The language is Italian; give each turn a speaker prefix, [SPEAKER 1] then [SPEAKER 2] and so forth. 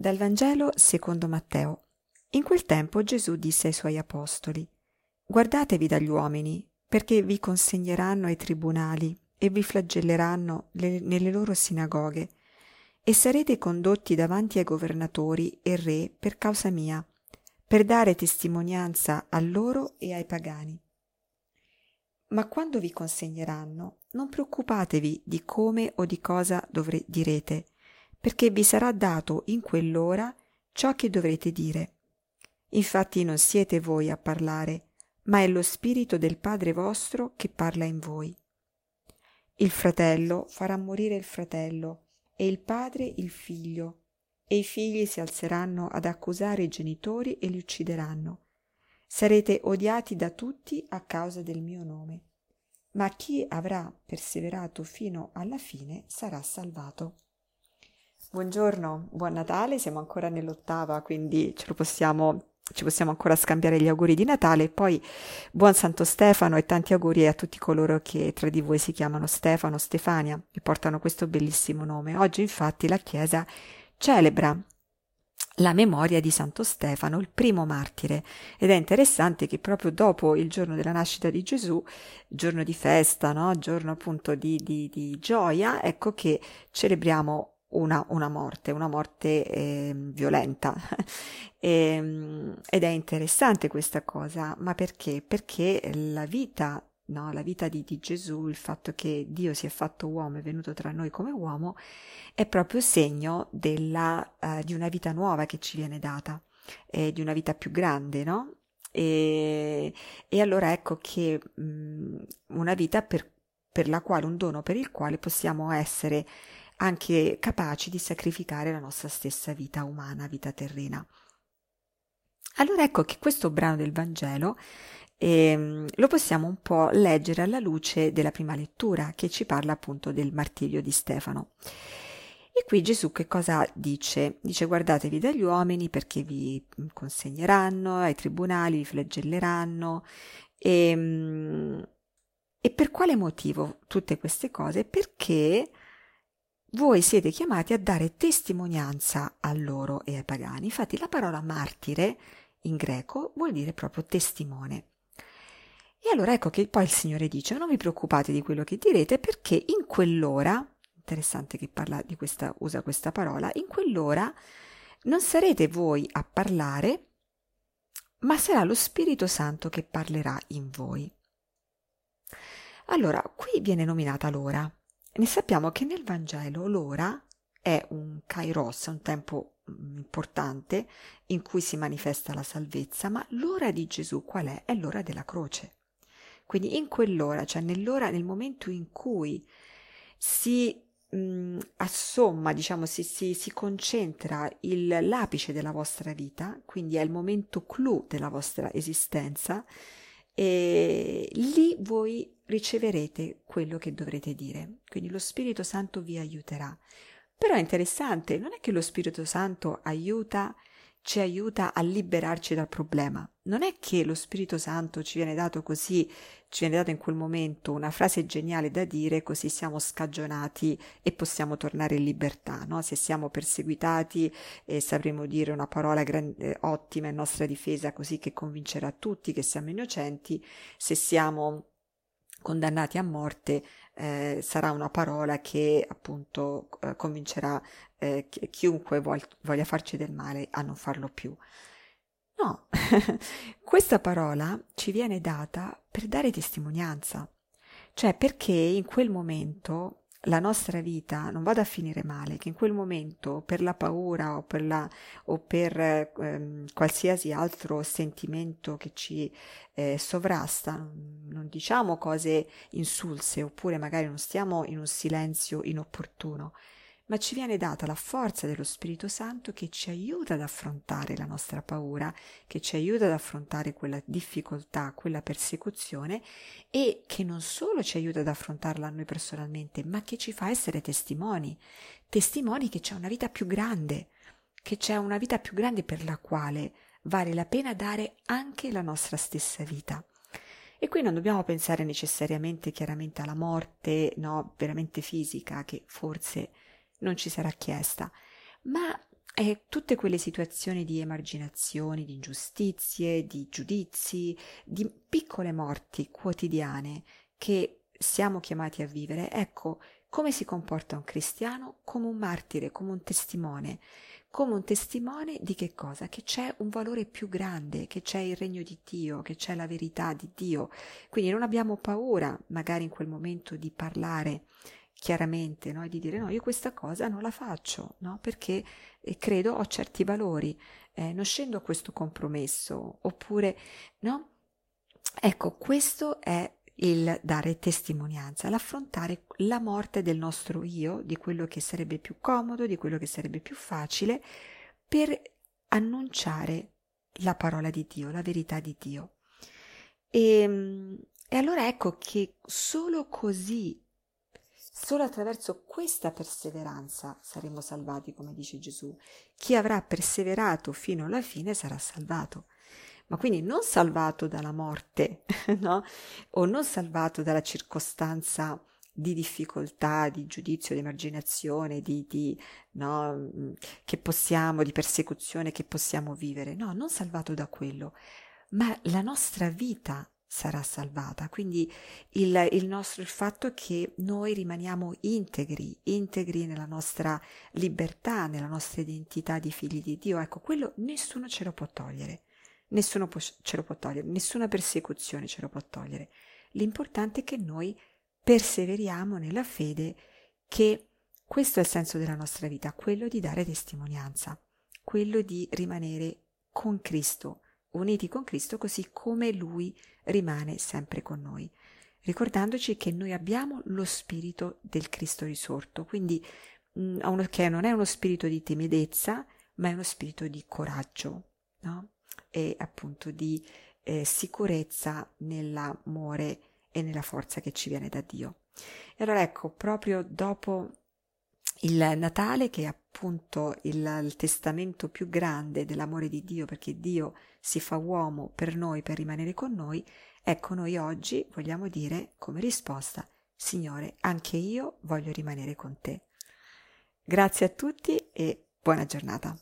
[SPEAKER 1] Dal Vangelo secondo Matteo. In quel tempo Gesù disse ai suoi apostoli, Guardatevi dagli uomini, perché vi consegneranno ai tribunali e vi flagelleranno le, nelle loro sinagoghe, e sarete condotti davanti ai governatori e re per causa mia, per dare testimonianza a loro e ai pagani. Ma quando vi consegneranno, non preoccupatevi di come o di cosa dovre- direte, perché vi sarà dato in quell'ora ciò che dovrete dire. Infatti non siete voi a parlare, ma è lo Spirito del Padre vostro che parla in voi. Il fratello farà morire il fratello, e il padre il figlio, e i figli si alzeranno ad accusare i genitori e li uccideranno. Sarete odiati da tutti a causa del mio nome, ma chi avrà perseverato fino alla fine sarà salvato. Buongiorno, buon Natale, siamo ancora nell'ottava, quindi ce lo possiamo, ci possiamo ancora scambiare gli auguri di Natale. Poi buon Santo Stefano e tanti auguri a tutti coloro che tra di voi si chiamano Stefano, Stefania e portano questo bellissimo nome. Oggi infatti la Chiesa celebra la memoria di Santo Stefano, il primo martire. Ed è interessante che proprio dopo il giorno della nascita di Gesù, giorno di festa, no? giorno appunto di, di, di gioia, ecco che celebriamo una, una morte, una morte eh, violenta. e, ehm, ed è interessante questa cosa, ma perché? Perché la vita, no? la vita di, di Gesù, il fatto che Dio si è fatto uomo, è venuto tra noi come uomo, è proprio segno della, uh, di una vita nuova che ci viene data, eh, di una vita più grande, no? E, e allora ecco che mh, mm, una vita per, per la quale, un dono per il quale possiamo essere anche capaci di sacrificare la nostra stessa vita umana, vita terrena. Allora ecco che questo brano del Vangelo eh, lo possiamo un po' leggere alla luce della prima lettura che ci parla appunto del martirio di Stefano. E qui Gesù che cosa dice? Dice guardatevi dagli uomini perché vi consegneranno ai tribunali, vi flagelleranno e, ehm, e per quale motivo tutte queste cose? Perché voi siete chiamati a dare testimonianza a loro e ai pagani. Infatti la parola martire in greco vuol dire proprio testimone. E allora ecco che poi il Signore dice non vi preoccupate di quello che direte perché in quell'ora, interessante che parla di questa, usa questa parola, in quell'ora non sarete voi a parlare, ma sarà lo Spirito Santo che parlerà in voi. Allora, qui viene nominata l'ora. Ne sappiamo che nel Vangelo l'ora è un kairos, un tempo mm, importante in cui si manifesta la salvezza, ma l'ora di Gesù qual è? È l'ora della croce. Quindi in quell'ora, cioè nell'ora, nel momento in cui si mh, mm, assomma, diciamo, si, si, si concentra il, l'apice della vostra vita, quindi è il momento clou della vostra esistenza, e lì voi riceverete quello che dovrete dire. Quindi lo Spirito Santo vi aiuterà. Però è interessante, non è che lo Spirito Santo aiuta, ci aiuta a liberarci dal problema. Non è che lo Spirito Santo ci viene dato così, ci viene dato in quel momento una frase geniale da dire, così siamo scagionati e possiamo tornare in libertà. No? Se siamo perseguitati eh, sapremo dire una parola gran- eh, ottima in nostra difesa, così che convincerà tutti che siamo innocenti. Se siamo condannati a morte eh, sarà una parola che appunto eh, convincerà eh, chiunque vog- voglia farci del male a non farlo più. No, questa parola ci viene data per dare testimonianza, cioè perché in quel momento la nostra vita non vada a finire male, che in quel momento per la paura o per, la, o per ehm, qualsiasi altro sentimento che ci eh, sovrasta, non, non diciamo cose insulse oppure magari non stiamo in un silenzio inopportuno, ma ci viene data la forza dello Spirito Santo che ci aiuta ad affrontare la nostra paura, che ci aiuta ad affrontare quella difficoltà, quella persecuzione e che non solo ci aiuta ad affrontarla noi personalmente, ma che ci fa essere testimoni, testimoni che c'è una vita più grande, che c'è una vita più grande per la quale vale la pena dare anche la nostra stessa vita. E qui non dobbiamo pensare necessariamente chiaramente alla morte, no, veramente fisica, che forse non ci sarà chiesta, ma e tutte quelle situazioni di emarginazioni, di ingiustizie, di giudizi, di piccole morti quotidiane che siamo chiamati a vivere, ecco come si comporta un cristiano come un martire, come un testimone, come un testimone di che cosa? Che c'è un valore più grande, che c'è il regno di Dio, che c'è la verità di Dio. Quindi non abbiamo paura magari in quel momento di parlare chiaramente no? e di dire no, io questa cosa non la faccio, no? perché eh, credo ho certi valori, eh, non scendo a questo compromesso, oppure no? Ecco, questo è il dare testimonianza, l'affrontare la morte del nostro io, di quello che sarebbe più comodo, di quello che sarebbe più facile, per annunciare la parola di Dio, la verità di Dio. E, ehm, e allora ecco che solo così Solo attraverso questa perseveranza saremo salvati, come dice Gesù. Chi avrà perseverato fino alla fine sarà salvato. Ma quindi non salvato dalla morte, no? O non salvato dalla circostanza di difficoltà, di giudizio, di emarginazione, di, di no, che possiamo, di persecuzione che possiamo vivere. No, non salvato da quello, ma la nostra vita sarà salvata. Quindi il, il, nostro il fatto che noi rimaniamo integri, integri nella nostra libertà, nella nostra identità di figli di Dio, ecco, quello nessuno ce lo può togliere. Nessuno può, ce lo può togliere, nessuna persecuzione ce lo può togliere. L'importante è che noi perseveriamo nella fede che questo è il senso della nostra vita, quello di dare testimonianza, quello di rimanere con Cristo, uniti con Cristo così come Lui rimane sempre con noi, ricordandoci che noi abbiamo lo spirito del Cristo risorto, quindi mm, che non è uno spirito di timidezza, ma è uno spirito di coraggio, no? E appunto di eh, sicurezza nell'amore e nella forza che ci viene da Dio. E allora ecco, proprio dopo il Natale, che è appunto il, il, testamento più grande dell'amore di Dio, perché Dio si fa uomo per noi, per rimanere con noi, ecco noi oggi vogliamo dire come risposta, Signore, anche io voglio rimanere con te. Grazie a tutti e buona giornata.